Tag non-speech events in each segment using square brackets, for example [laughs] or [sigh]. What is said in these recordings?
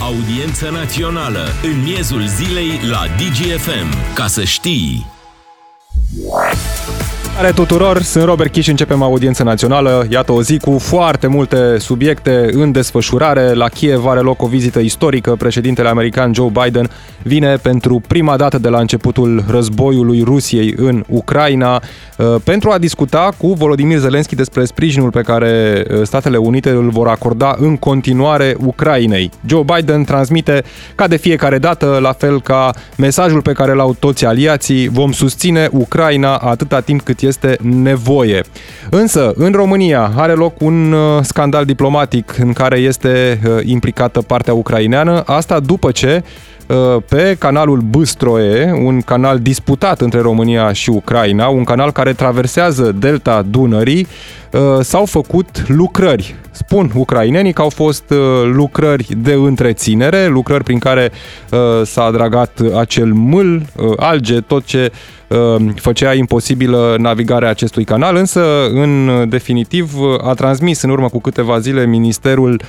Audiență națională în miezul zilei la DGFM. Ca să știi... Salutare tuturor, sunt Robert Kiș, începem audiența națională. Iată o zi cu foarte multe subiecte în desfășurare. La Kiev are loc o vizită istorică. Președintele american Joe Biden vine pentru prima dată de la începutul războiului Rusiei în Ucraina uh, pentru a discuta cu Volodymyr Zelensky despre sprijinul pe care uh, Statele Unite îl vor acorda în continuare Ucrainei. Joe Biden transmite ca de fiecare dată, la fel ca mesajul pe care l-au toți aliații, vom susține Ucraina atâta timp cât este nevoie. Însă, în România are loc un uh, scandal diplomatic în care este implicată partea ucraineană, asta după ce Uh, pe canalul Băstroe, un canal disputat între România și Ucraina, un canal care traversează delta Dunării, uh, s-au făcut lucrări. Spun ucrainenii că au fost uh, lucrări de întreținere, lucrări prin care s-a adragat acel mâl, alge, tot ce făcea imposibilă navigarea acestui canal, însă în definitiv a transmis în urmă cu câteva zile Ministerul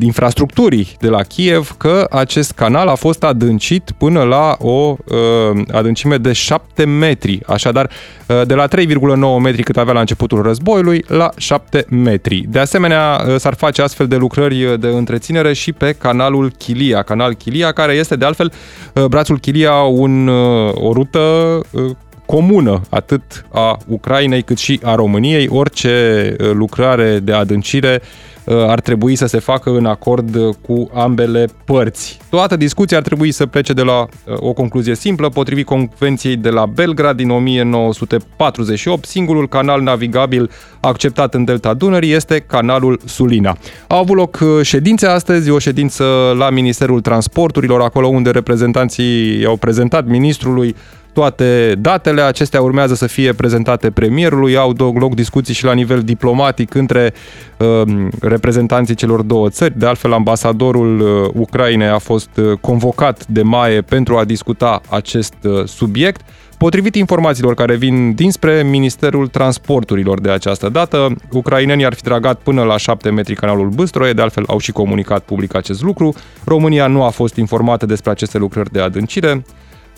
Infrastructurii de la Kiev că acest canal a fost adâncit până la o uh, adâncime de 7 metri. Așadar, uh, de la 3,9 metri cât avea la începutul războiului la 7 metri. De asemenea, uh, s-ar face astfel de lucrări de întreținere și pe canalul Chilia, canal Chilia, care este de altfel uh, brațul Chilia un, uh, o rută uh, comună atât a Ucrainei cât și a României. Orice uh, lucrare de adâncire Uh, ar trebui să se facă în acord uh, cu ambele părți. Toată discuția ar trebui să plece de la uh, o concluzie simplă, potrivit Convenției de la Belgrad din 1948, singurul canal navigabil acceptat în delta Dunării este canalul Sulina. Au avut loc ședințe astăzi, o ședință la Ministerul Transporturilor, acolo unde reprezentanții au prezentat ministrului toate datele. Acestea urmează să fie prezentate premierului. Au loc discuții și la nivel diplomatic între uh, reprezentanții celor două țări. De altfel, ambasadorul uh, Ucrainei a fost uh, convocat de Maie pentru a discuta acest uh, subiect. Potrivit informațiilor care vin dinspre Ministerul Transporturilor de această dată, ucrainenii ar fi tragat până la 7 metri canalul Băstroie, de altfel au și comunicat public acest lucru. România nu a fost informată despre aceste lucrări de adâncire.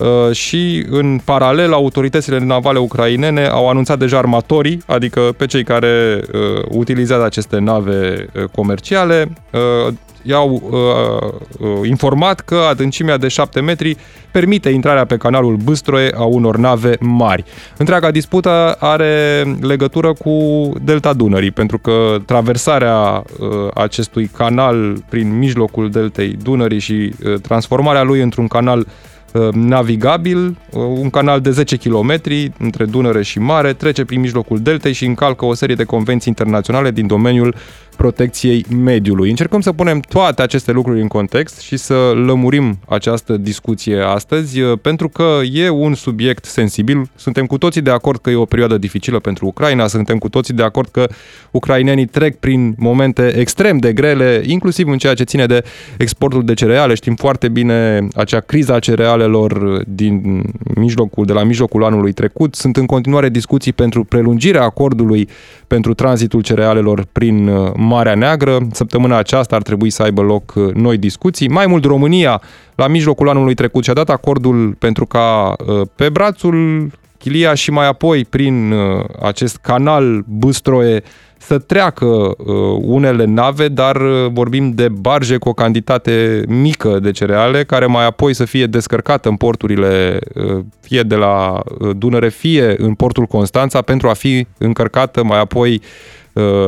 Uh, și în paralel autoritățile navale ucrainene au anunțat deja armatorii, adică pe cei care uh, utilizează aceste nave uh, comerciale, uh, i-au uh, uh, informat că adâncimea de 7 metri permite intrarea pe canalul Băstroe a unor nave mari. Întreaga dispută are legătură cu delta Dunării, pentru că traversarea uh, acestui canal prin mijlocul deltei Dunării și uh, transformarea lui într-un canal uh, Uh, navigabil, uh, un canal de 10 km între Dunăre și Mare, trece prin mijlocul deltei și încalcă o serie de convenții internaționale din domeniul protecției mediului. Încercăm să punem toate aceste lucruri în context și să lămurim această discuție astăzi, uh, pentru că e un subiect sensibil. Suntem cu toții de acord că e o perioadă dificilă pentru Ucraina, suntem cu toții de acord că ucrainenii trec prin momente extrem de grele, inclusiv în ceea ce ține de exportul de cereale. Știm foarte bine acea criza cerealelor din mijlocul, de la mijlocul anului trecut. Sunt în continuare discuții pentru prelungirea acordului pentru tranzitul cerealelor prin uh, Marea Neagră. Săptămâna aceasta ar trebui să aibă loc uh, noi discuții. Mai mult, România, la mijlocul anului trecut, și-a dat acordul pentru ca uh, pe brațul Chilia și mai apoi prin acest canal Băstroe să treacă uh, unele nave, dar uh, vorbim de barge cu o cantitate mică de cereale, care mai apoi să fie descărcată în porturile uh, fie de la Dunăre, fie în portul Constanța, pentru a fi încărcată mai apoi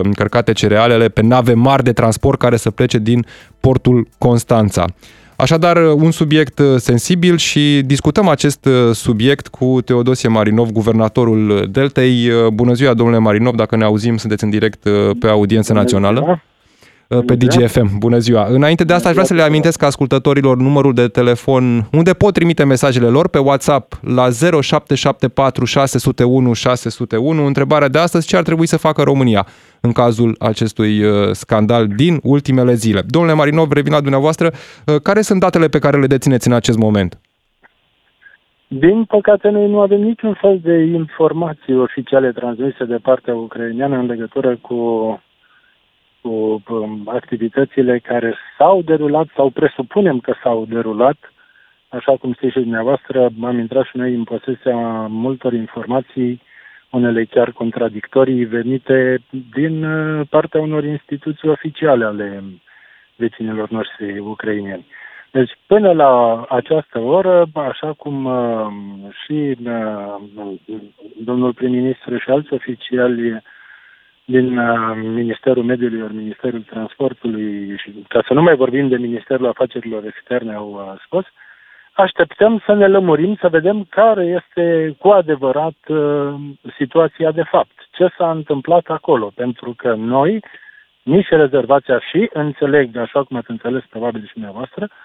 încărcate cerealele pe nave mari de transport care să plece din portul Constanța. Așadar, un subiect uh, sensibil și discutăm acest uh, subiect cu Teodosie Marinov, guvernatorul Deltei. Uh, bună ziua, domnule Marinov, dacă ne auzim, sunteți în direct pe audiență națională pe DGFM. Bună ziua! Înainte de asta aș vrea să le amintesc ascultătorilor numărul de telefon unde pot trimite mesajele lor pe WhatsApp la 0774 601 601. Întrebarea de astăzi, ce ar trebui să facă România în cazul acestui uh, scandal din ultimele zile? Domnule Marinov, revin la dumneavoastră. Uh, care sunt datele pe care le dețineți în acest moment? Din păcate, noi nu avem niciun fel de informații oficiale transmise de partea ucraineană în legătură cu cu um, activitățile care s-au derulat sau presupunem că s-au derulat. Așa cum știți și dumneavoastră, am intrat și noi în posesia multor informații, unele chiar contradictorii, venite din uh, partea unor instituții oficiale ale vecinilor noștri ucrainieni. Deci, până la această oră, așa cum uh, și uh, domnul prim-ministru și alți oficiali din uh, Ministerul Mediului, ori Ministerul Transportului, și ca să nu mai vorbim de Ministerul Afacerilor Externe, au uh, spus, așteptăm să ne lămurim, să vedem care este cu adevărat uh, situația de fapt, ce s-a întâmplat acolo, pentru că noi, nici rezervația și înțeleg, așa cum ați înțeles probabil și dumneavoastră, nici, uh,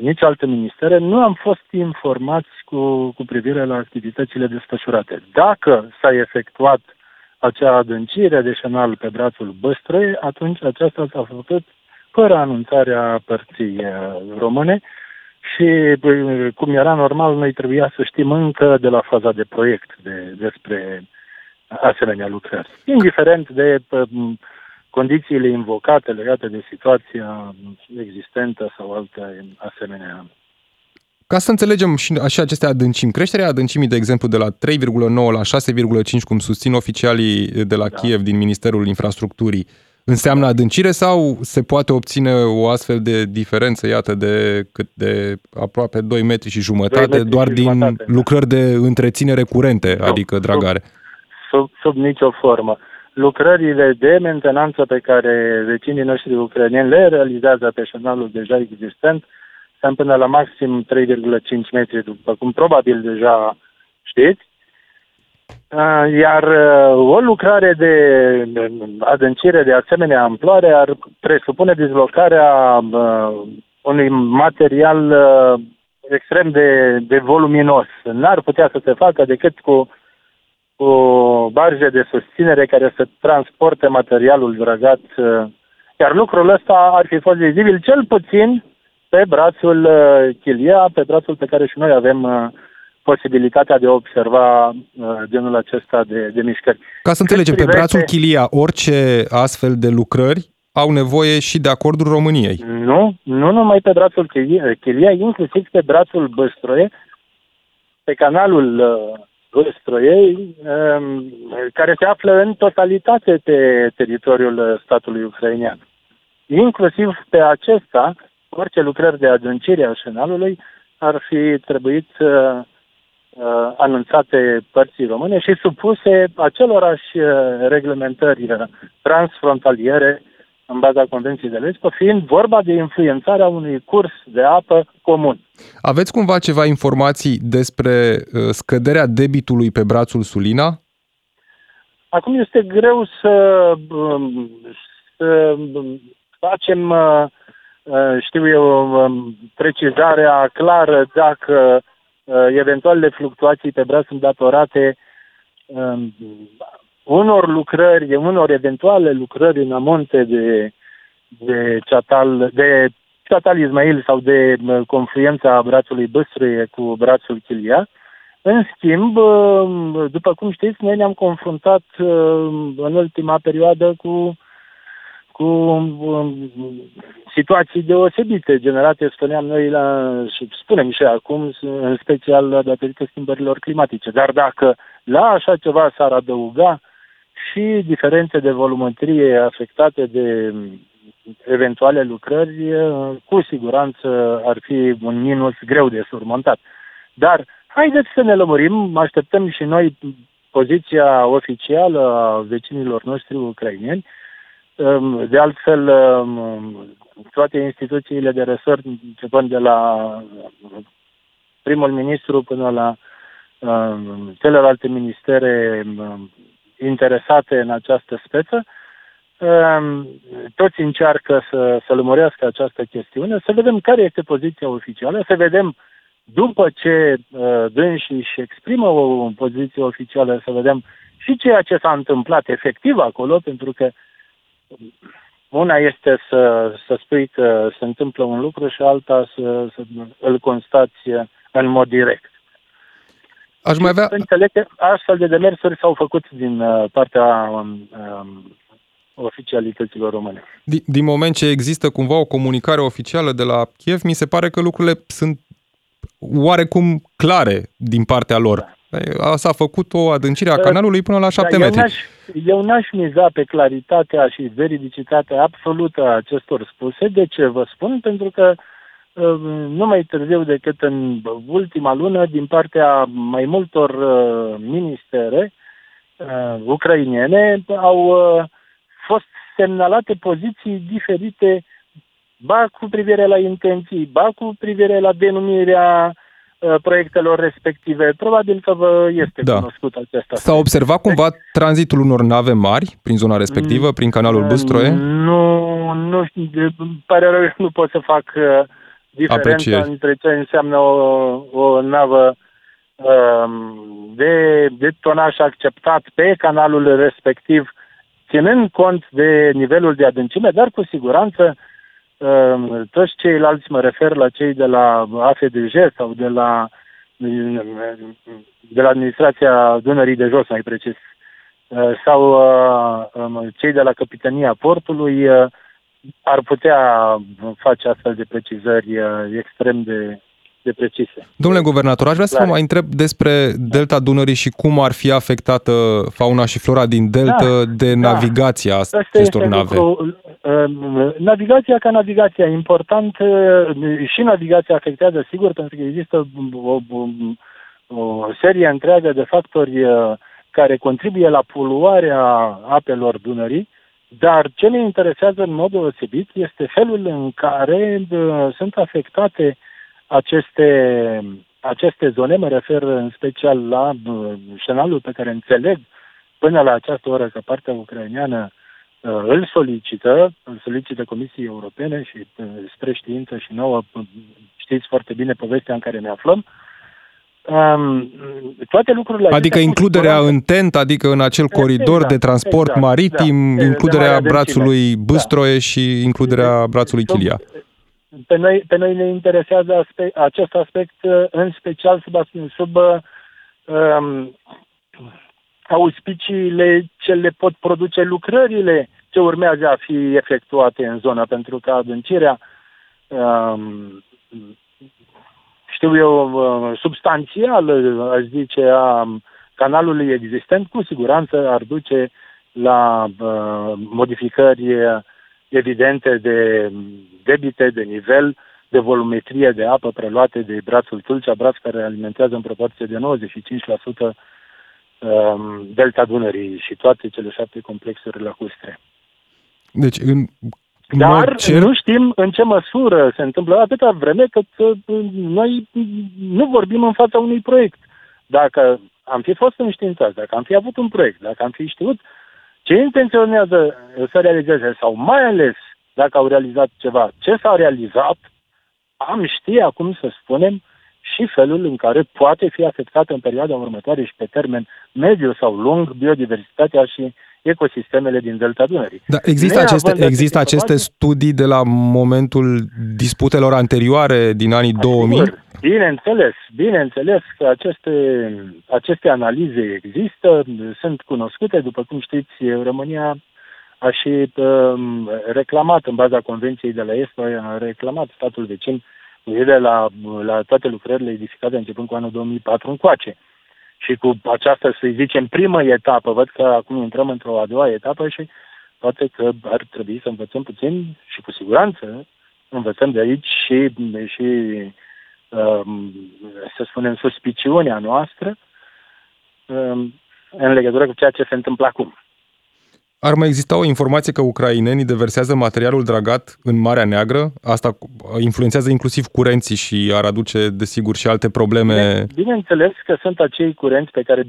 nici alte ministere, nu am fost informați cu, cu privire la activitățile desfășurate. Dacă s-a efectuat acea adâncire de șenal pe brațul Băstrăi, atunci aceasta s-a făcut fără anunțarea părții uh, române și, cum era normal, noi trebuia să știm încă de la faza de proiect de, despre asemenea lucrări. Indiferent de condițiile invocate legate de situația existentă sau alte asemenea ca să înțelegem și așa aceste adâncimi, creșterea adâncimii, de exemplu, de la 3,9 la 6,5, cum susțin oficialii de la da. Kiev din Ministerul Infrastructurii, înseamnă adâncire sau se poate obține o astfel de diferență, iată, de cât de aproape 2 metri și jumătate, metri doar și din jumătate, da. lucrări de întreținere curente, sub, adică dragare? Sub, sub, sub nicio formă lucrările de mentenanță pe care vecinii noștri ucrainieni le realizează pe șenalul deja existent sunt până la maxim 3,5 metri, după cum probabil deja știți. Uh, iar uh, o lucrare de adâncire de asemenea amploare ar presupune dezlocarea uh, unui material extrem de, de voluminos. N-ar putea să se facă decât cu cu barge de susținere care să transporte materialul drăgat. Uh, iar lucrul ăsta ar fi fost vizibil cel puțin pe brațul uh, Chilia, pe brațul pe care și noi avem uh, posibilitatea de a observa genul acesta de, de mișcări. Ca să înțelegem, privește... pe brațul Chilia, orice astfel de lucrări au nevoie și de acordul României. Nu, nu numai pe brațul Chilia, Chilia inclusiv pe brațul Băstroie, pe canalul Vâstroiei, um, care se află în totalitate pe teritoriul statului ucrainean. Inclusiv pe acesta, orice lucrări de adâncire a șenalului ar fi trebuit uh, uh, anunțate părții române și supuse acelorași uh, reglementări transfrontaliere în baza Convenției de Lesbo, fiind vorba de influențarea unui curs de apă comun. Aveți cumva ceva informații despre uh, scăderea debitului pe brațul Sulina? Acum este greu să, um, să facem, uh, uh, știu eu, um, precizarea clară dacă eventualele fluctuații pe braț sunt datorate um, unor lucrări, unor eventuale lucrări în amonte de, de, ceatal, de ceatal Ismail sau de confluența brațului Băsruie cu brațul Chilia. În schimb, după cum știți, noi ne-am confruntat în ultima perioadă cu, cu situații deosebite generate, spuneam noi, la, și spunem și acum, în special datorită schimbărilor climatice. Dar dacă la așa ceva s-ar adăuga și diferențe de volumetrie afectate de eventuale lucrări, cu siguranță ar fi un minus greu de surmontat. Dar haideți să ne lămurim, așteptăm și noi poziția oficială a vecinilor noștri ucrainieni. De altfel, toate instituțiile de resort, începând de la primul ministru până la celelalte ministere interesate în această speță, ehm, toți încearcă să, să lămurească această chestiune, să vedem care este poziția oficială, să vedem după ce uh, dânsii își exprimă o poziție oficială, să vedem și ceea ce s-a întâmplat efectiv acolo, pentru că una este să, să spui că se întâmplă un lucru și alta să, să îl constați în mod direct. Aș mai avea... Înțeleg că astfel de demersuri s-au făcut din uh, partea um, um, oficialităților române. Din, din moment ce există cumva o comunicare oficială de la Kiev, mi se pare că lucrurile sunt oarecum clare din partea lor. Da. S-a făcut o adâncire a da. canalului până la 7 da, metri. Eu n-aș, eu n-aș miza pe claritatea și veridicitatea absolută a acestor spuse. De ce vă spun? Pentru că uh, nu mai târziu decât în ultima lună, din partea mai multor uh, ministere uh, ucrainene, au fost semnalate poziții diferite, ba cu privire la intenții, ba cu privire la denumirea uh, proiectelor respective. Probabil că vă este da. cunoscut acesta. S-a observat cumva deci, tranzitul unor nave mari prin zona respectivă, mm, prin canalul Băstroie? Nu, nu știu, pare rău, nu pot să fac uh, diferența Aprecieri. între ce înseamnă o, o navă um, de, de tonaj acceptat pe canalul respectiv ținând cont de nivelul de adâncime, dar cu siguranță um, toți ceilalți, mă refer la cei de la AFDJ sau de la, de la administrația Dunării de Jos, mai precis, uh, sau uh, um, cei de la Capitania Portului, uh, ar putea face astfel de precizări extrem de de precise. Domnule guvernator, aș vrea să vă mai întreb despre Delta Dunării și cum ar fi afectată fauna și flora din Delta da, de da. navigația da. acestor nave. Lucru, uh, navigația ca navigația, important uh, și navigația afectează, sigur, pentru că există o, o, o serie întreagă de factori uh, care contribuie la poluarea apelor Dunării, dar ce ne interesează în mod deosebit este felul în care sunt afectate uh, aceste, aceste zone, mă refer în special la șenalul pe care înțeleg până la această oră că partea ucraineană uh, îl solicită, îl solicită Comisiei Europene și uh, spre știință și nouă, știți foarte bine povestea în care ne aflăm, Um, toate lucrurile Adică includerea în tent, adică în acel coridor exact, de transport exact, maritim, da, includerea brațului Băstroie da. și includerea brațului Chilia. Pe noi, pe noi ne interesează aspect, acest aspect uh, în special sub, sub um, auspiciile ce le pot produce lucrările ce urmează a fi efectuate în zona, pentru că adâncirea, um, știu eu, uh, substanțială, aș zice, a canalului existent, cu siguranță ar duce la uh, modificări evidente de debite, de nivel, de volumetrie de apă preluate de brațul Tulcea, braț care alimentează în proporție de 95% um, delta Dunării și toate cele șapte complexuri lacustre. Deci, în dar cer... nu știm în ce măsură se întâmplă atâta vreme că noi nu vorbim în fața unui proiect. Dacă am fi fost înștiințați, dacă am fi avut un proiect, dacă am fi știut ce intenționează să realizeze sau mai ales dacă au realizat ceva, ce s-a realizat, am ști acum să spunem și felul în care poate fi afectată în perioada următoare și pe termen mediu sau lung biodiversitatea și ecosistemele din Delta Dunării. Da, există aceste, există aceste studii de la momentul disputelor anterioare din anii Asigur, 2000? Bineînțeles, bineînțeles că aceste, aceste analize există, sunt cunoscute, după cum știți, România a și uh, reclamat în baza convenției de la ESPA, a reclamat statul vecin cu la, la toate lucrările edificate începând cu anul 2004 încoace. Și cu această, să zicem, primă etapă, văd că acum intrăm într-o a doua etapă și poate că ar trebui să învățăm puțin și cu siguranță învățăm de aici și, și um, să spunem, suspiciunea noastră um, în legătură cu ceea ce se întâmplă acum. Ar mai exista o informație că ucrainenii deversează materialul dragat în Marea Neagră? Asta influențează inclusiv curenții și ar aduce, desigur, și alte probleme. Bine, bineînțeles că sunt acei curenți pe care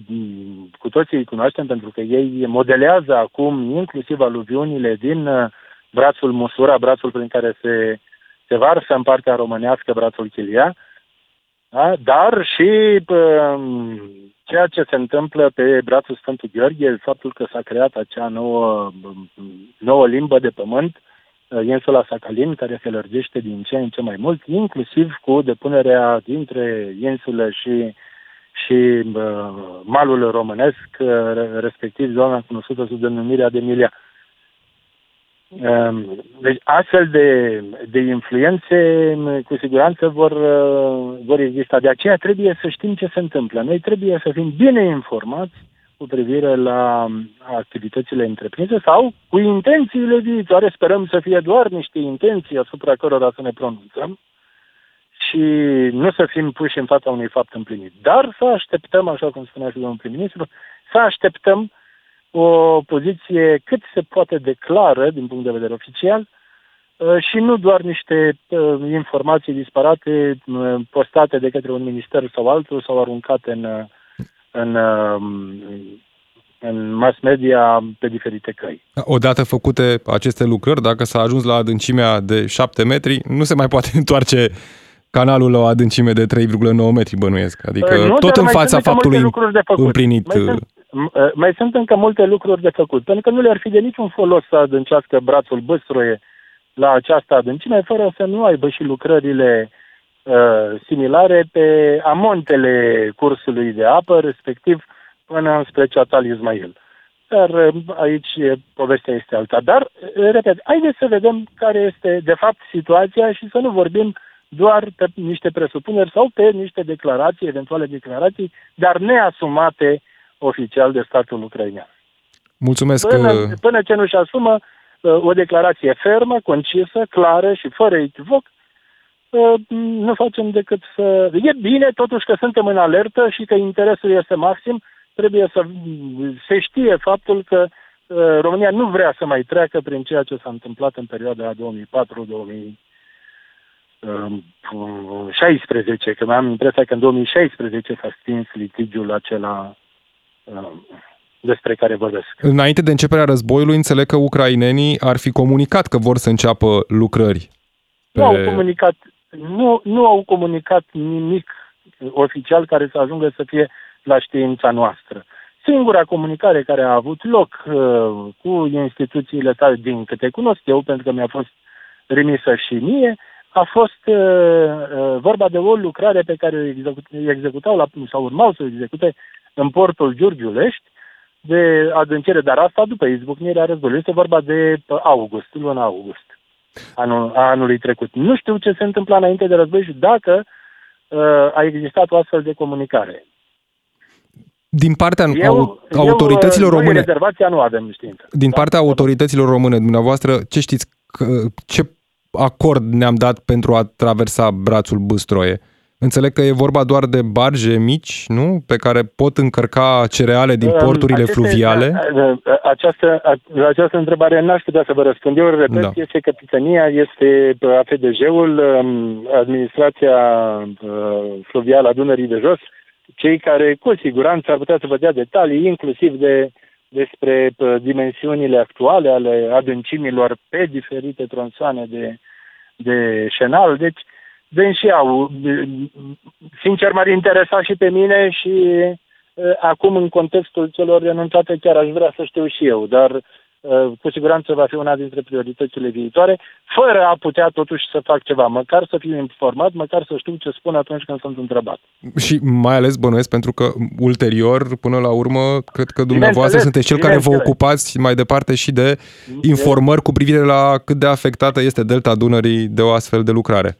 cu toții îi cunoaștem, pentru că ei modelează acum inclusiv aluviunile din uh, brațul Musura, brațul prin care se, se varsă în partea românească brațul Chilia, da? dar și uh, ceea ce se întâmplă pe brațul Sfântul Gheorghe, faptul că s-a creat acea nouă, nouă limbă de pământ, uh, insula Sacalin, care se lărgește din ce în ce mai mult, inclusiv cu depunerea dintre insulă și, și uh, malul românesc, uh, respectiv zona cunoscută sub denumirea de Milia. Um, deci astfel de, de influențe cu siguranță vor, uh, vor exista. De aceea trebuie să știm ce se întâmplă. Noi trebuie să fim bine informați cu privire la activitățile întreprinse sau cu intențiile viitoare. Sperăm să fie doar niște intenții asupra cărora să ne pronunțăm și nu să fim puși în fața unui fapt împlinit. Dar să așteptăm, așa cum spunea și domnul prim-ministru, să așteptăm o poziție cât se poate declară din punct de vedere oficial uh, și nu doar niște uh, informații disparate uh, postate de către un minister sau altul sau aruncate în, în, în mass media pe diferite căi. Odată făcute aceste lucrări, dacă s-a ajuns la adâncimea de 7 metri, nu se mai poate [laughs] întoarce canalul la o adâncime de 3,9 metri, bănuiesc. Adică nu, tot în fața faptului împlinit. Mai sunt, Ă, mai sunt încă multe lucruri de făcut, pentru că nu le-ar fi de niciun folos să adâncească brațul băstroie la această adâncime, fără să nu aibă și lucrările uh, similare pe amontele cursului de apă, respectiv până spre Ceatal Ismail. Dar ă, aici povestea este alta. Dar, repet, haideți să vedem care este de fapt situația și să nu vorbim doar pe niște presupuneri sau pe niște declarații, eventuale declarații, dar neasumate oficial de statul ucrainean. Mulțumesc. Până, uh, până ce nu-și asumă uh, o declarație fermă, concisă, clară și fără echivoc, uh, nu facem decât să... E bine totuși că suntem în alertă și că interesul este maxim. Trebuie să se știe faptul că uh, România nu vrea să mai treacă prin ceea ce s-a întâmplat în perioada 2004-2016, uh, că am impresia că în 2016 s-a stins litigiul acela Um, despre care vorbesc. Înainte de începerea războiului, înțeleg că ucrainenii ar fi comunicat că vor să înceapă lucrări. Pe... Nu au comunicat, nu, nu au comunicat nimic oficial care să ajungă să fie la știința noastră. Singura comunicare care a avut loc uh, cu instituțiile tale, din câte cunosc eu, pentru că mi-a fost remisă și mie, a fost uh, uh, vorba de o lucrare pe care o execut, executau la, sau urmau să o execute în portul Giurgiulești de adâncire, dar asta după izbucnirea războiului. Este vorba de august, luna august anul, a anului trecut. Nu știu ce se întâmplă înainte de război și dacă uh, a existat o astfel de comunicare. Din partea eu, autorităților eu, române. Rezervația nu avem știință. Din da? partea autorităților române, dumneavoastră, ce știți, ce acord ne-am dat pentru a traversa brațul Băstroie? Înțeleg că e vorba doar de barge mici, nu? Pe care pot încărca cereale din porturile Aceste, fluviale? Această, această întrebare n-aș putea să vă răspund. Eu repet, da. este capitania, este AFDJ-ul, um, administrația uh, fluvială a Dunării de Jos, cei care cu siguranță ar putea să vă dea detalii, inclusiv de despre uh, dimensiunile actuale ale adâncimilor pe diferite tronsoane de, de șenal. Deci, și au. Sincer, m-ar interesa și pe mine și acum, în contextul celor renunțate, chiar aș vrea să știu și eu, dar cu siguranță va fi una dintre prioritățile viitoare, fără a putea totuși să fac ceva, măcar să fiu informat, măcar să știu ce spun atunci când sunt întrebat. Și mai ales bănuiesc pentru că ulterior, până la urmă, cred că dumneavoastră sunteți cel care vă ocupați mai departe și de informări cu privire la cât de afectată este delta Dunării de o astfel de lucrare.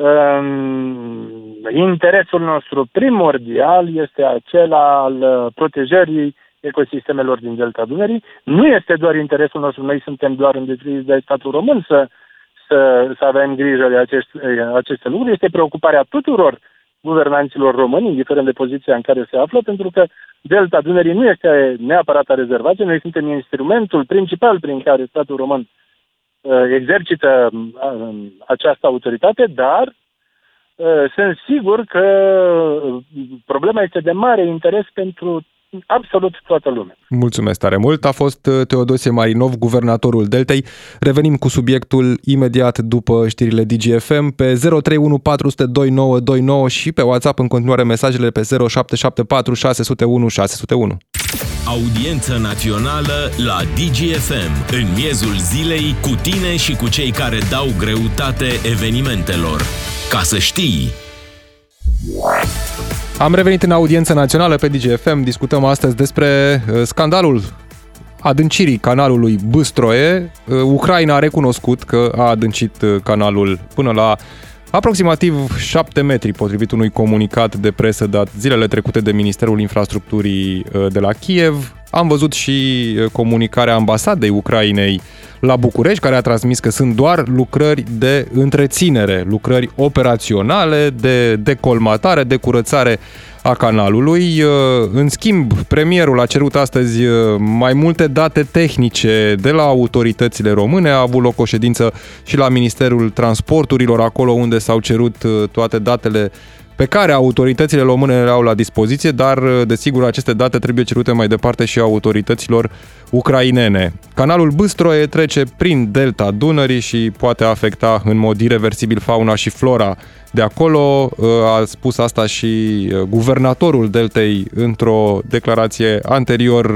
Ehm, interesul nostru primordial este acela al uh, protejării ecosistemelor din Delta Dunării. Nu este doar interesul nostru, noi suntem doar îndescriși de statul român să, să, să avem grijă de aceste, aceste lucruri. Este preocuparea tuturor guvernanților români, indiferent de poziția în care se află, pentru că Delta Dunării nu este neapărat a rezervație, noi suntem instrumentul principal prin care statul român Uh, exercită uh, această autoritate, dar uh, sunt sigur că problema este de mare interes pentru absolut toată lumea. Mulțumesc tare mult. A fost Teodosie Marinov, guvernatorul Deltei. Revenim cu subiectul imediat după știrile DGFM pe 031 și pe WhatsApp în continuare mesajele pe 0774 601 601. Audiență națională la DGFM, în miezul zilei, cu tine și cu cei care dau greutate evenimentelor. Ca să știi! Am revenit în audiență națională pe DGFM, discutăm astăzi despre uh, scandalul adâncirii canalului Băstroie. Ucraina a recunoscut că a adâncit canalul până la aproximativ 7 metri, potrivit unui comunicat de presă dat zilele trecute de Ministerul Infrastructurii de la Kiev. Am văzut și comunicarea ambasadei Ucrainei la București, care a transmis că sunt doar lucrări de întreținere, lucrări operaționale, de decolmatare, de curățare a canalului. În schimb, premierul a cerut astăzi mai multe date tehnice de la autoritățile române. A avut loc o ședință și la Ministerul Transporturilor, acolo unde s-au cerut toate datele pe care autoritățile române le au la dispoziție, dar desigur aceste date trebuie cerute mai departe și autorităților ucrainene. Canalul Băstroie trece prin delta Dunării și poate afecta în mod irreversibil fauna și flora de acolo. A spus asta și guvernatorul deltei într-o declarație anterior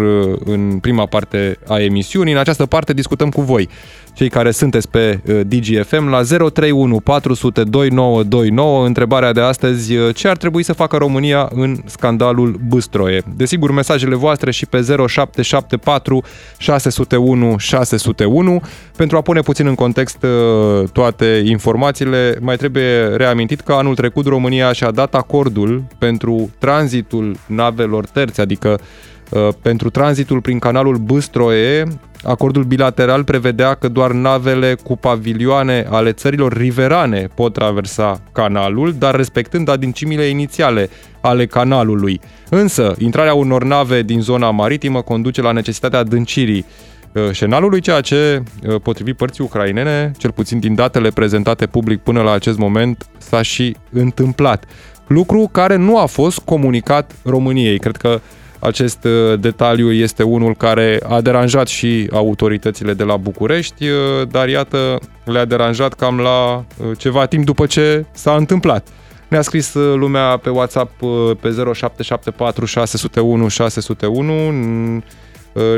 în prima parte a emisiunii. În această parte discutăm cu voi cei care sunteți pe uh, DGFM la 031 400 2929. Întrebarea de astăzi, uh, ce ar trebui să facă România în scandalul Băstroie? Desigur, mesajele voastre și pe 0774 601 601. Pentru a pune puțin în context uh, toate informațiile, mai trebuie reamintit că anul trecut România și-a dat acordul pentru tranzitul navelor terți, adică pentru tranzitul prin canalul Băstroie, Acordul bilateral prevedea că doar navele cu pavilioane ale țărilor riverane pot traversa canalul, dar respectând adâncimile inițiale ale canalului. Însă, intrarea unor nave din zona maritimă conduce la necesitatea adâncirii uh, șenalului, ceea ce, uh, potrivit părții ucrainene, cel puțin din datele prezentate public până la acest moment, s-a și întâmplat. Lucru care nu a fost comunicat României. Cred că acest uh, detaliu este unul care a deranjat și autoritățile de la București, uh, dar iată, le-a deranjat cam la uh, ceva timp după ce s-a întâmplat. Ne-a scris lumea pe WhatsApp pe 0774 601 601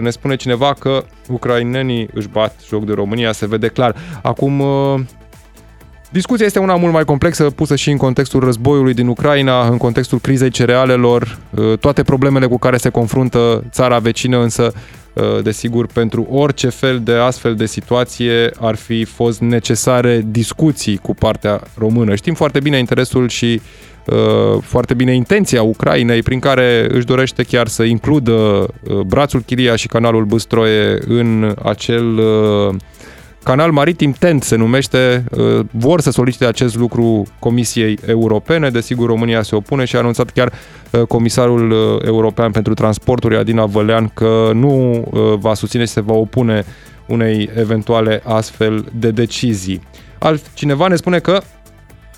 ne spune cineva că ucrainenii își bat joc de România, se vede clar. Acum Discuția este una mult mai complexă, pusă și în contextul războiului din Ucraina, în contextul crizei cerealelor, uh, toate problemele cu care se confruntă țara vecină, însă, uh, desigur, pentru orice fel de astfel de situație ar fi fost necesare discuții cu partea română. Știm foarte bine interesul și uh, foarte bine intenția Ucrainei prin care își dorește chiar să includă brațul Chiria și canalul Băstroie în acel Canal Maritim Tent se numește, uh, vor să solicite acest lucru Comisiei Europene, desigur România se opune și a anunțat chiar uh, Comisarul uh, European pentru Transporturi, Adina Vălean, că nu va susține și se va opune unei eventuale astfel de decizii. Altcineva ne spune că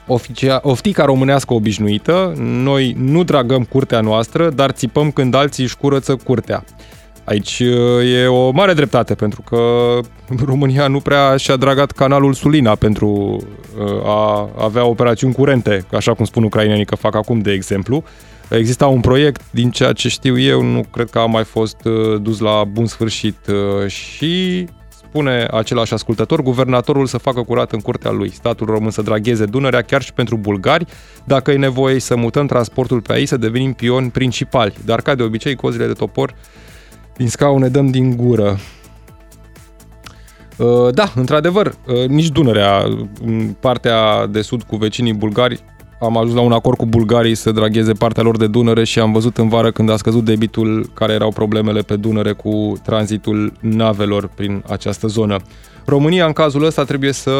oficia, oftica românească obișnuită, noi nu dragăm curtea noastră, dar țipăm când alții își curăță curtea. Aici uh, e o mare dreptate, pentru că România nu prea și-a dragat canalul Sulina pentru uh, a avea operațiuni curente, așa cum spun ucrainenii că fac acum, de exemplu. Exista un proiect, din ceea ce știu eu, nu cred că a mai fost uh, dus la bun sfârșit și spune același ascultător, guvernatorul să facă curat în curtea lui, statul român să dragheze Dunărea chiar și pentru bulgari, dacă e nevoie să mutăm transportul pe aici, să devenim pioni principali. Dar ca de obicei, cozile de topor din scaune dăm din gură. Uh, da, într-adevăr, uh, nici Dunărea, în partea de sud cu vecinii bulgari, am ajuns la un acord cu bulgarii să dragheze partea lor de Dunăre și am văzut în vară când a scăzut debitul care erau problemele pe Dunăre cu tranzitul navelor prin această zonă. România în cazul ăsta trebuie să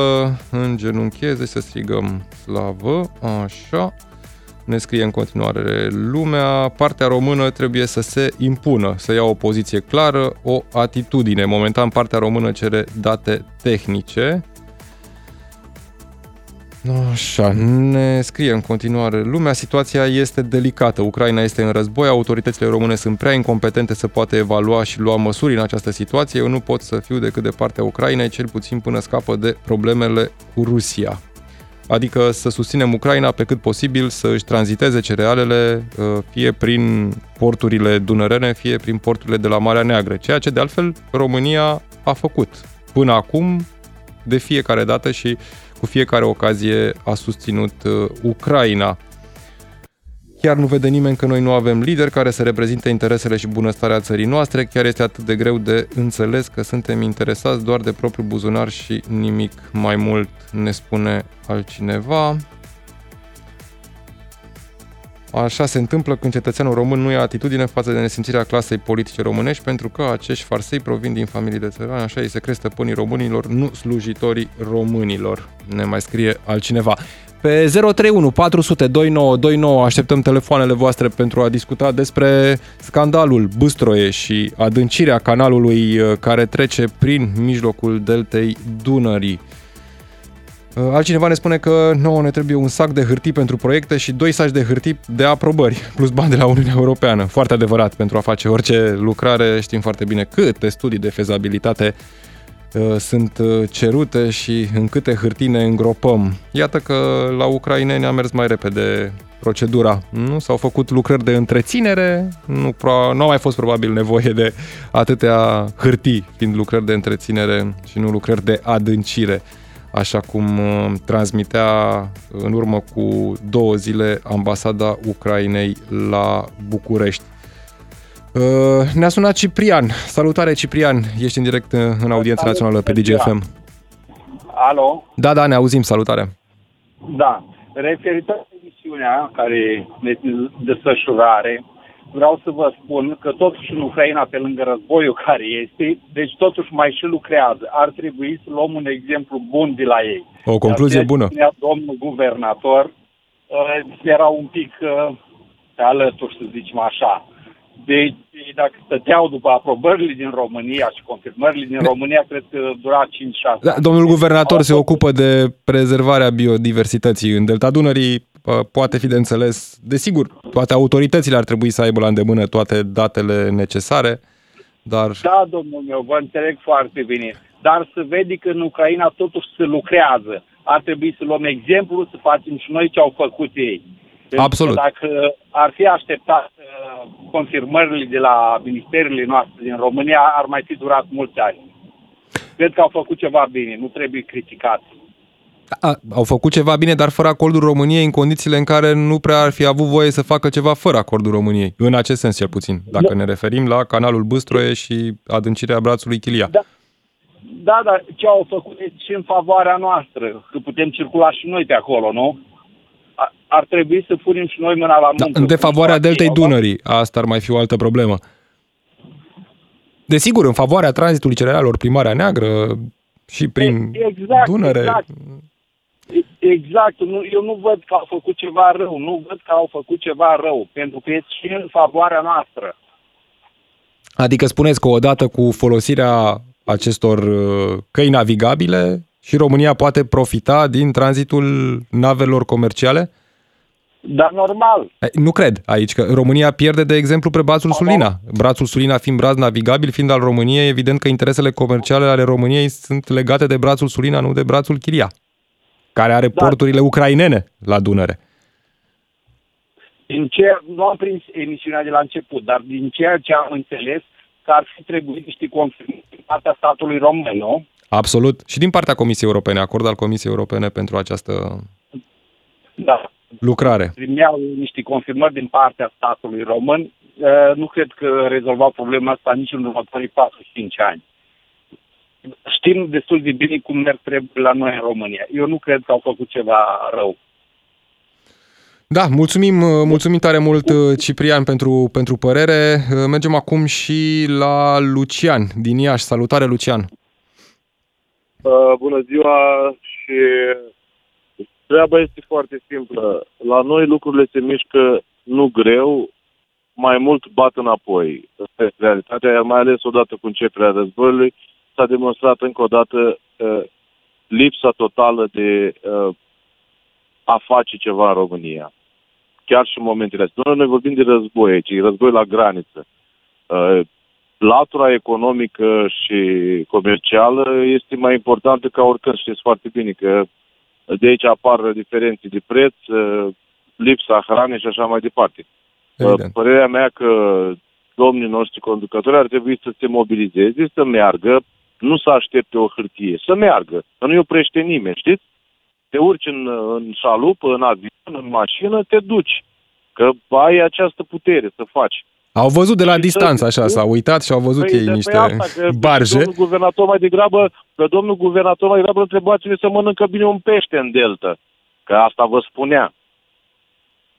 îngenuncheze, să strigăm slavă, așa, ne scrie în continuare lumea, partea română trebuie să se impună, să ia o poziție clară, o atitudine. Momentan partea română cere date tehnice. Așa, ne scrie în continuare lumea, situația este delicată, Ucraina este în război, autoritățile române sunt prea incompetente să poată evalua și lua măsuri în această situație, eu nu pot să fiu decât de partea Ucrainei, cel puțin până scapă de problemele cu Rusia adică să susținem Ucraina pe cât posibil să își tranziteze cerealele uh, fie prin porturile dunărene, fie prin porturile de la Marea Neagră, ceea ce de altfel România a făcut până acum de fiecare dată și cu fiecare ocazie a susținut uh, Ucraina. Chiar nu vede nimeni că noi nu avem lideri care să reprezinte interesele și bunăstarea țării noastre. Chiar este atât de greu de înțeles că suntem interesați doar de propriul buzunar și nimic mai mult, ne spune altcineva. Așa se întâmplă când cetățeanul român nu ia atitudine față de nesimțirea clasei politice românești, pentru că acești farsei provin din familii de țărani, așa îi se cresc stăpânii românilor, nu slujitorii românilor. Ne mai scrie altcineva. Pe 031 400 2929 așteptăm telefoanele voastre pentru a discuta despre scandalul Băstroie și adâncirea canalului uh, care trece prin mijlocul deltei Dunării. Uh, altcineva ne spune că nouă ne trebuie un sac de hârtii pentru proiecte și doi saci de hârtii de aprobări, plus bani de la Uniunea Europeană. Foarte adevărat, pentru a face orice lucrare știm foarte bine câte studii de fezabilitate uh, sunt uh, cerute și în câte hârtii ne îngropăm. Iată că la ucraineni a mers mai repede procedura. Nu s-au făcut lucrări de întreținere, nu, nu a mai fost probabil nevoie de atâtea hârtii, fiind lucrări de întreținere și nu lucrări de adâncire așa cum uh, transmitea în urmă cu două zile ambasada Ucrainei la București. Uh, ne-a sunat Ciprian. Salutare Ciprian, ești în direct în audiența națională pe DGFM. Alo? Da, da, ne auzim, salutare. Da, referitor la emisiunea care ne desfășurare, vreau să vă spun că totuși în Ucraina, pe lângă războiul care este, deci totuși mai și lucrează. Ar trebui să luăm un exemplu bun de la ei. O concluzie bună. Domnul guvernator uh, era un pic uh, alături, să zicem așa. Deci, dacă stăteau după aprobările din România și confirmările din România, cred că dura 5-6 da, Domnul guvernator se ocupă de prezervarea biodiversității în Delta Dunării poate fi de înțeles. Desigur, toate autoritățile ar trebui să aibă la îndemână toate datele necesare, dar... Da, domnul meu, vă înțeleg foarte bine. Dar să vede că în Ucraina totuși se lucrează. Ar trebui să luăm exemplu, să facem și noi ce au făcut ei. Pentru Absolut. dacă ar fi așteptat uh, confirmările de la ministerele noastre din România, ar mai fi durat mulți ani. Cred că au făcut ceva bine, nu trebuie criticat. A, au făcut ceva bine, dar fără acordul României, în condițiile în care nu prea ar fi avut voie să facă ceva fără acordul României. În acest sens, cel puțin, dacă da. ne referim la canalul Băstroie și adâncirea brațului Chilia. Da. Da, dar ce au făcut și în favoarea noastră, că putem circula și noi pe acolo, nu? Ar trebui să punem și noi mâna la muncă. Da, în defavoarea deltei Dunării, asta ar mai fi o altă problemă. Desigur, în favoarea tranzitului cerealelor primarea neagră și prin exact, Dunăre. Exact. Exact, nu, eu nu văd că au făcut ceva rău, nu văd că au făcut ceva rău, pentru că e și în favoarea noastră. Adică spuneți că odată cu folosirea acestor uh, căi navigabile și România poate profita din tranzitul navelor comerciale? Da, normal. Nu cred aici că România pierde, de exemplu, pe brațul Sulina. Brațul Sulina fiind braț navigabil, fiind al României, evident că interesele comerciale ale României sunt legate de brațul Sulina, nu de brațul Chiria care are da. porturile ucrainene la Dunăre. Din ce, nu am prins emisiunea de la început, dar din ceea ce am înțeles, că ar fi trebuit niște confirmări din partea statului român, nu? Absolut. Și din partea Comisiei Europene, acord al Comisiei Europene pentru această da. lucrare. Primeau niște confirmări din partea statului român. Uh, nu cred că rezolva problema asta nici în următorii 4-5 ani știm destul de bine cum merg trebuie la noi în România. Eu nu cred că au făcut ceva rău. Da, mulțumim, mulțumim tare mult, Ciprian, pentru, pentru părere. Mergem acum și la Lucian din Iași. Salutare, Lucian! Uh, bună ziua și treaba este foarte simplă. La noi lucrurile se mișcă nu greu, mai mult bat înapoi. Asta este realitatea, mai ales odată cu începerea războiului, s-a demonstrat încă o dată uh, lipsa totală de uh, a face ceva în România. Chiar și în momentele astea. Noi, noi vorbim de război aici, război la graniță. Uh, latura economică și comercială este mai importantă ca oricând. Știți foarte bine că de aici apar diferențe de preț, uh, lipsa hranei și așa mai departe. Evident. Părerea mea că domnii noștri conducători ar trebui să se mobilizeze, să meargă nu să aștepte o hârtie, să meargă, că nu-i oprește nimeni, știți? Te urci în, în șalupă, în avion, în mașină, te duci. Că ai această putere să faci. Au văzut de la și distanță, așa, s-au uitat și au văzut păi, ei niște asta, că barje. Domnul guvernator mai degrabă, că domnul guvernator mai degrabă întrebați-ne să mănâncă bine un pește în delta. Că asta vă spunea.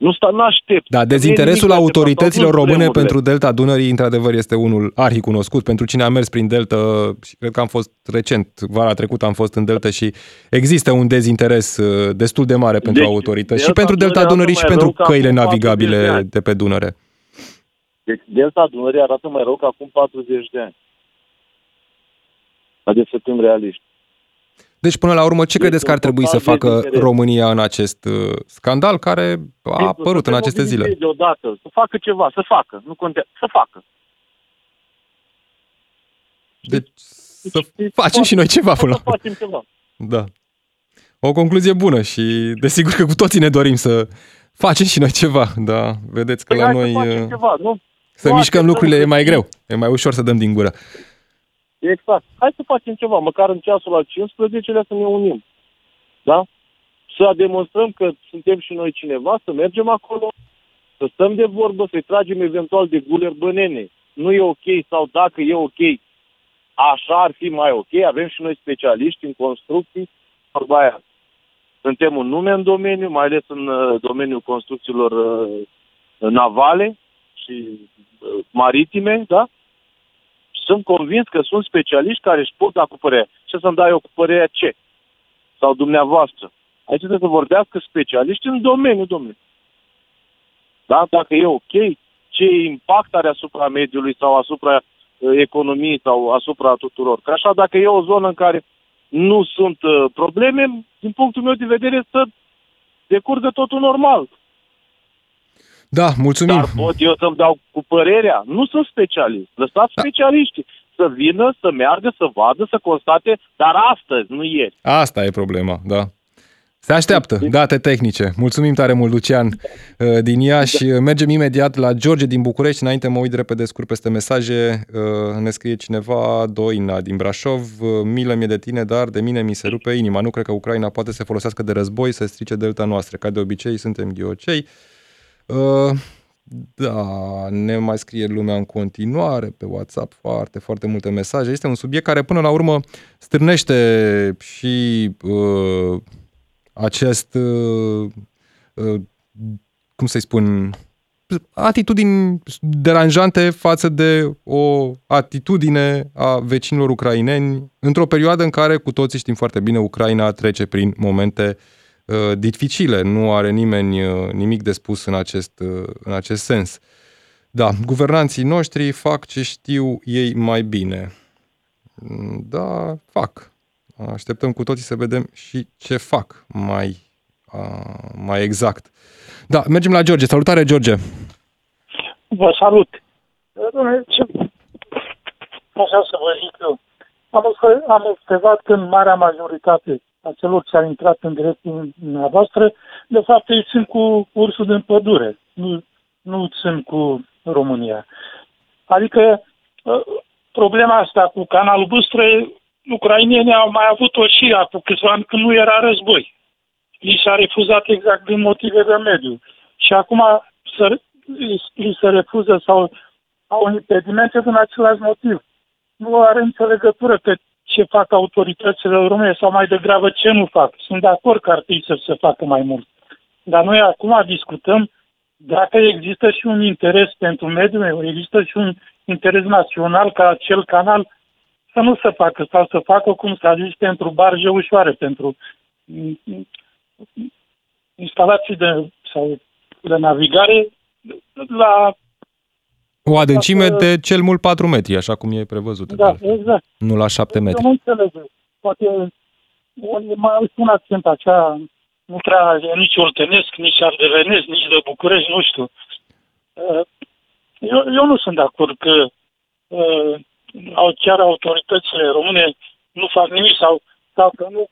Nu sta, nu aștept. Da, dezinteresul autorităților române pentru Delta Dunării, într-adevăr, este unul arhi cunoscut. Pentru cine a mers prin Delta, și cred că am fost recent, vara trecută am fost în Delta și există un dezinteres uh, destul de mare pentru deci, autorități și pentru Delta Dunării și pentru căile navigabile de pe Dunăre. Deci Delta Dunării arată mai rău ca acum 40 de ani. Haideți să fim realiști. Deci, până la urmă, ce credeți că ar trebui să facă România în acest uh, scandal care a apărut în aceste zile? Deodată, să facă ceva, să facă, nu contează, să facă. Deci, să facem și noi ceva până la facem ceva. Da. O concluzie bună și desigur că cu toții ne dorim să facem și noi ceva, da. Vedeți că păi la noi... Să, uh, ceva, nu? să mișcăm lucrurile e mai greu, e mai ușor să dăm din gură. Exact. Hai să facem ceva, măcar în ceasul al 15-lea să ne unim. Da? Să demonstrăm că suntem și noi cineva, să mergem acolo, să stăm de vorbă, să-i tragem eventual de guler bănene. Nu e ok sau dacă e ok, așa ar fi mai ok. Avem și noi specialiști în construcții. Vorba aia. Suntem un nume în domeniu, mai ales în uh, domeniul construcțiilor uh, navale și uh, maritime, da? Sunt convins că sunt specialiști care își pot da cu părerea. Ce să-mi dai eu cu părerea ce? Sau dumneavoastră. Aici trebuie să vorbească specialiști în domeniu, domnule. Da? Dacă e ok, ce impact are asupra mediului sau asupra uh, economiei sau asupra tuturor. Că așa, dacă e o zonă în care nu sunt uh, probleme, din punctul meu de vedere, să decurgă totul normal. Da, mulțumim. Dar pot eu să-mi dau cu părerea? Nu sunt specialist. Lăsați da. specialiștii să vină, să meargă, să vadă, să constate, dar astăzi, nu ieri. Asta e problema, da. Se așteaptă date tehnice. Mulțumim tare mult, Lucian, uh, din Iași. Da. Mergem imediat la George din București. Înainte mă uit repede scurt peste mesaje. Uh, ne scrie cineva, Doina din Brașov. Uh, milă mie de tine, dar de mine mi se rupe inima. Nu cred că Ucraina poate să folosească de război să strice delta noastră. Ca de obicei, suntem ghiocei. Uh, da, ne mai scrie lumea în continuare pe WhatsApp foarte, foarte multe mesaje. Este un subiect care până la urmă strânește și uh, acest, uh, uh, cum să-i spun, atitudini deranjante față de o atitudine a vecinilor ucraineni într-o perioadă în care cu toții știm foarte bine Ucraina trece prin momente uh, Uh, dificile, nu are nimeni uh, nimic de spus în acest, uh, în acest sens. Da, guvernanții noștri fac ce știu ei mai bine. Mm, da, fac. Așteptăm cu toții să vedem și ce fac mai, mai exact. Da, mergem la George. Salutare, George! Vă salut! Ce... Așa să vă zic eu. Am, am observat că în marea majoritate a celor ce au intrat în dreptul dumneavoastră, de fapt ei sunt cu ursul din pădure, nu, nu sunt cu România. Adică ă, problema asta cu canalul Bâstră, ucrainienii au mai avut-o și acum câțiva ani când nu era război. Li s-a refuzat exact din motive de mediu. Și acum să, li se refuză sau au impedimente din același motiv. Nu are nicio legătură că ce fac autoritățile române sau mai degrabă ce nu fac. Sunt de acord că ar trebui să se facă mai mult. Dar noi acum discutăm dacă există și un interes pentru mediul, există și un interes național ca acel canal să nu se facă sau să facă, cum s-a zis, pentru barge ușoare, pentru instalații de, sau de navigare la o adâncime Dacă... de cel mult 4 metri, așa cum e prevăzut. Da, exact. Nu la 7 metri. Eu nu înțeleg. Poate mai au un accent așa, nu prea e nici oltenesc, nici ardevenesc, nici de București, nu știu. Uh, eu, eu nu sunt de acord că uh, chiar autoritățile române nu fac nimic sau, sau că nu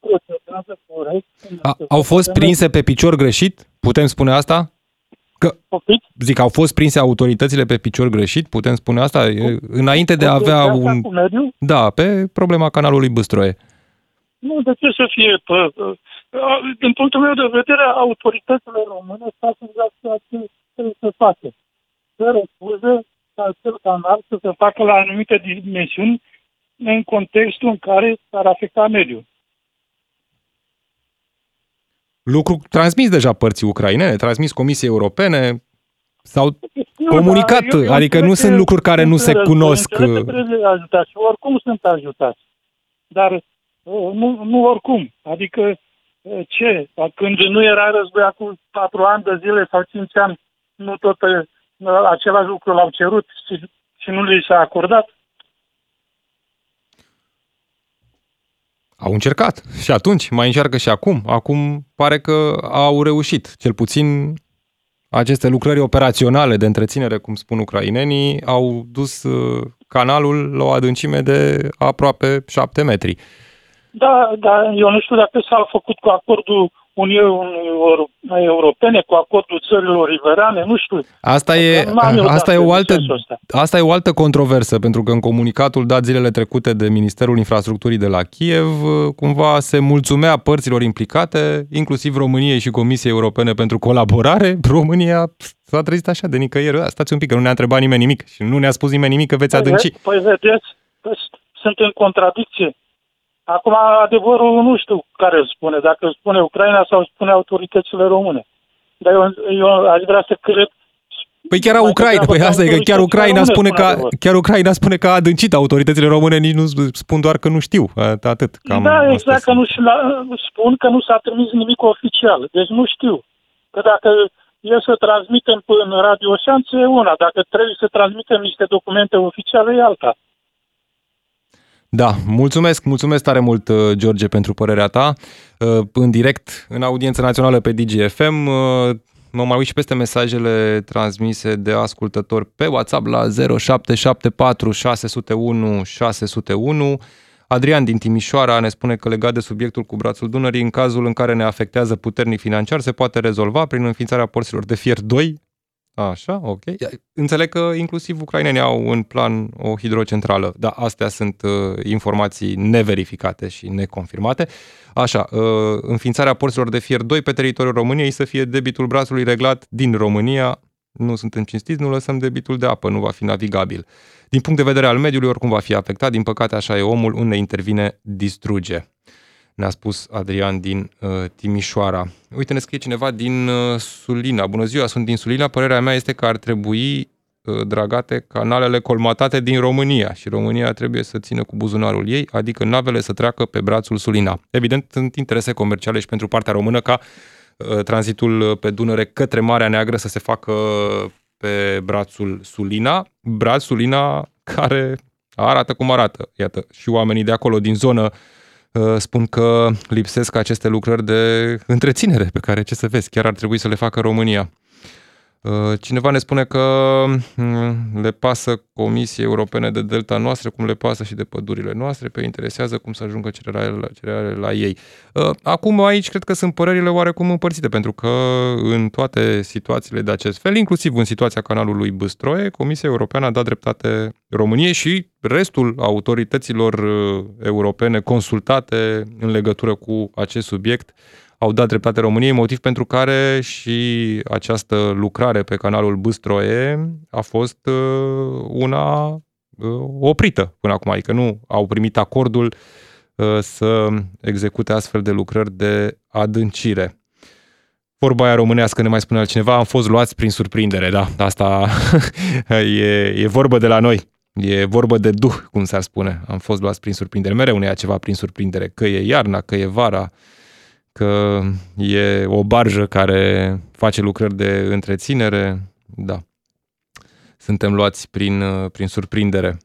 procedează corect. A, au fost prinse pe picior greșit? Putem spune asta? Că, zic, au fost prinse autoritățile pe picior greșit, putem spune asta, înainte de a avea un... Da, pe problema canalului Băstroie. Nu, de ce să fie pe, Din punctul meu de vedere, autoritățile române fac exact ceea ce trebuie să facă. Să refuză ca acel canal să se facă la anumite dimensiuni în contextul în care s-ar afecta mediul. Lucru transmis deja părții ucrainene, transmis Comisiei Europene, s-au comunicat, eu, eu adică nu sunt lucruri care nu se cunosc. Trebuie ajutați și oricum sunt ajutați. Dar uh, nu, nu oricum. Adică uh, ce? Când nu era război acum patru ani de zile sau cinci ani, nu tot uh, același lucru l-au cerut și, și nu li s-a acordat? Au încercat și atunci, mai încearcă și acum. Acum pare că au reușit. Cel puțin aceste lucrări operaționale de întreținere, cum spun ucrainenii, au dus uh, canalul la o adâncime de aproape 7 metri. Da, da, eu nu știu dacă s-a făcut cu acordul Uniunii Europene cu acordul țărilor riverane, nu știu. Asta e, asta, e o altă, asta e o altă controversă, pentru că în comunicatul dat zilele trecute de Ministerul Infrastructurii de la Kiev, cumva se mulțumea părților implicate, inclusiv României și Comisiei Europene pentru colaborare. România s-a trezit așa de nicăieri. Stați un pic, că nu ne-a întrebat nimeni nimic și nu ne-a spus nimeni nimic că veți păi adânci. Păi vedeți, sunt în contradicție. Acum, adevărul nu știu care îl spune, dacă îl spune Ucraina sau îl spune autoritățile române. Dar eu, eu aș vrea să cred Păi chiar Ucraina, păi asta e că chiar Ucraina spune că, chiar Ucraina spune că a adâncit autoritățile române, nici nu spun doar că nu știu, atât. Cam da, exact, că nu spun că nu s-a trimis nimic oficial, deci nu știu. Că dacă e să transmitem în Radio Șanță e una, dacă trebuie să transmitem niște documente oficiale e alta. Da, mulțumesc, mulțumesc tare mult, uh, George, pentru părerea ta. Uh, în direct, în audiență națională pe DGFM, uh, mă mai uit și peste mesajele transmise de ascultători pe WhatsApp la 0774 601 601. Adrian din Timișoara ne spune că legat de subiectul cu brațul Dunării, în cazul în care ne afectează puternic financiar, se poate rezolva prin înființarea porților de fier 2 Așa, ok. Înțeleg că inclusiv ucrainenii au în plan o hidrocentrală, dar astea sunt uh, informații neverificate și neconfirmate. Așa, uh, înființarea porților de fier 2 pe teritoriul României să fie debitul brațului reglat din România. Nu suntem cinstiți, nu lăsăm debitul de apă, nu va fi navigabil. Din punct de vedere al mediului, oricum va fi afectat, din păcate așa e omul, unde intervine, distruge ne-a spus Adrian din uh, Timișoara. Uite, ne scrie cineva din uh, Sulina. Bună ziua, sunt din Sulina. Părerea mea este că ar trebui uh, dragate canalele colmatate din România și România trebuie să țină cu buzunarul ei, adică navele să treacă pe brațul Sulina. Evident, sunt interese comerciale și pentru partea română ca uh, tranzitul pe Dunăre către Marea Neagră să se facă pe brațul Sulina, braț Sulina care arată cum arată. Iată, și oamenii de acolo din zonă uh, Uh, spun că lipsesc aceste lucrări de întreținere pe care, ce să vezi, chiar ar trebui să le facă România. Uh, cineva ne spune că mm, le pasă Comisiei Europene de delta noastră, cum le pasă și de pădurile noastre, pe interesează cum să ajungă cereale la, cereale la ei. Uh, acum aici cred că sunt părerile oarecum împărțite, pentru că în toate situațiile de acest fel, inclusiv în situația canalului Băstroie, Comisia Europeană a dat dreptate României și restul autorităților uh, europene consultate în legătură cu acest subiect au dat dreptate României, motiv pentru care și această lucrare pe canalul Băstroie a fost uh, una uh, oprită până acum, adică nu au primit acordul uh, să execute astfel de lucrări de adâncire. Vorba aia românească, ne mai spune altcineva, am fost luați prin surprindere, da, asta [laughs] e, e vorbă de la noi. E vorbă de duh, cum s-ar spune. Am fost luați prin surprindere. Mereu ne ia ceva prin surprindere. Că e iarna, că e vara, că e o barjă care face lucrări de întreținere, da. Suntem luați prin, prin surprindere.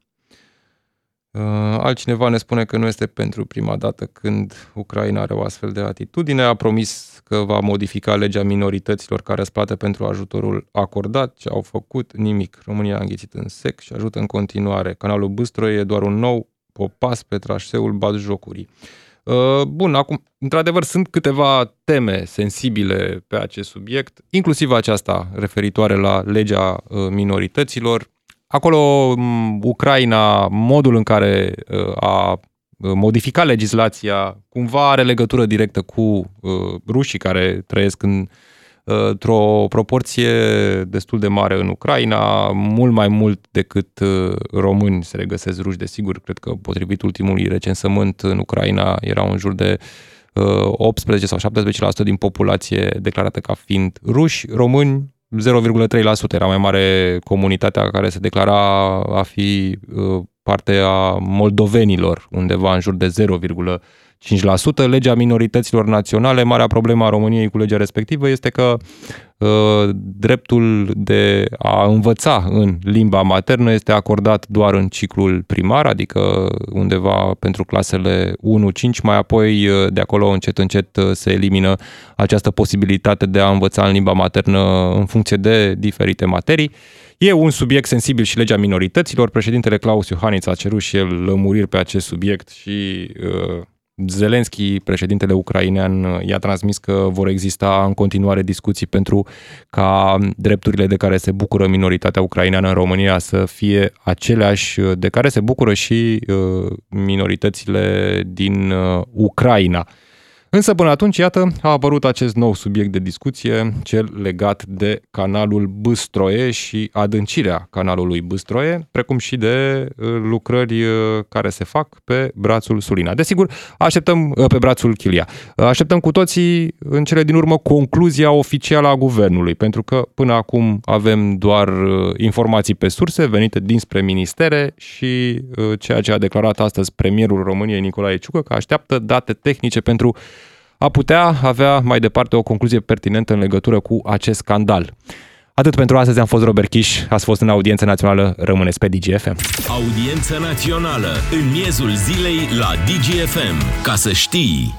Uh, altcineva ne spune că nu este pentru prima dată când Ucraina are o astfel de atitudine. A promis că va modifica legea minorităților care răsplată pentru ajutorul acordat. Ce au făcut? Nimic. România a înghițit în sec și ajută în continuare. Canalul Bâstroi e doar un nou popas pe trașeul Batjocurii. Uh, bun, acum, într-adevăr, sunt câteva teme sensibile pe acest subiect, inclusiv aceasta referitoare la legea uh, minorităților. Acolo, Ucraina, modul în care uh, a modifica legislația, cumva are legătură directă cu uh, rușii care trăiesc în, uh, într-o proporție destul de mare în Ucraina, mult mai mult decât uh, români se regăsesc ruși, desigur, cred că potrivit ultimului recensământ în Ucraina era în jur de 18 sau 17% din populație declarată ca fiind ruși, români 0,3% era mai mare comunitatea care se declara a fi parte a moldovenilor, undeva în jur de 0,5%. Legea minorităților naționale, marea problemă a României cu legea respectivă este că uh, dreptul de a învăța în limba maternă este acordat doar în ciclul primar, adică undeva pentru clasele 1-5, mai apoi uh, de acolo încet încet uh, se elimină această posibilitate de a învăța în limba maternă în funcție de diferite materii. E un subiect sensibil și legea minorităților. Președintele Claus Iohannis a cerut și el lămuriri pe acest subiect și uh, Zelenski, președintele ucrainean, uh, i-a transmis că vor exista în continuare discuții pentru ca drepturile de care se bucură minoritatea ucraineană în România să fie aceleași uh, de care se bucură și uh, minoritățile din Ucraina. Însă până atunci, iată, a apărut acest nou subiect de discuție, cel legat de canalul Băstroie și adâncirea canalului Băstroie, precum și de uh, lucrări uh, care se fac pe brațul Sulina. Desigur, așteptăm uh, pe brațul Chilia. Așteptăm cu toții în cele din urmă concluzia oficială a guvernului, pentru că până acum avem doar informații pe surse venite dinspre ministere și ceea ce a declarat astăzi premierul României Nicolae Ciucă că așteaptă date tehnice pentru a putea avea mai departe o concluzie pertinentă în legătură cu acest scandal. Atât pentru astăzi, am fost Robert Kiș, ați fost în Audiență Națională, rămâneți pe DGFM. Audiență Națională, în miezul zilei la DGFM, ca să știi...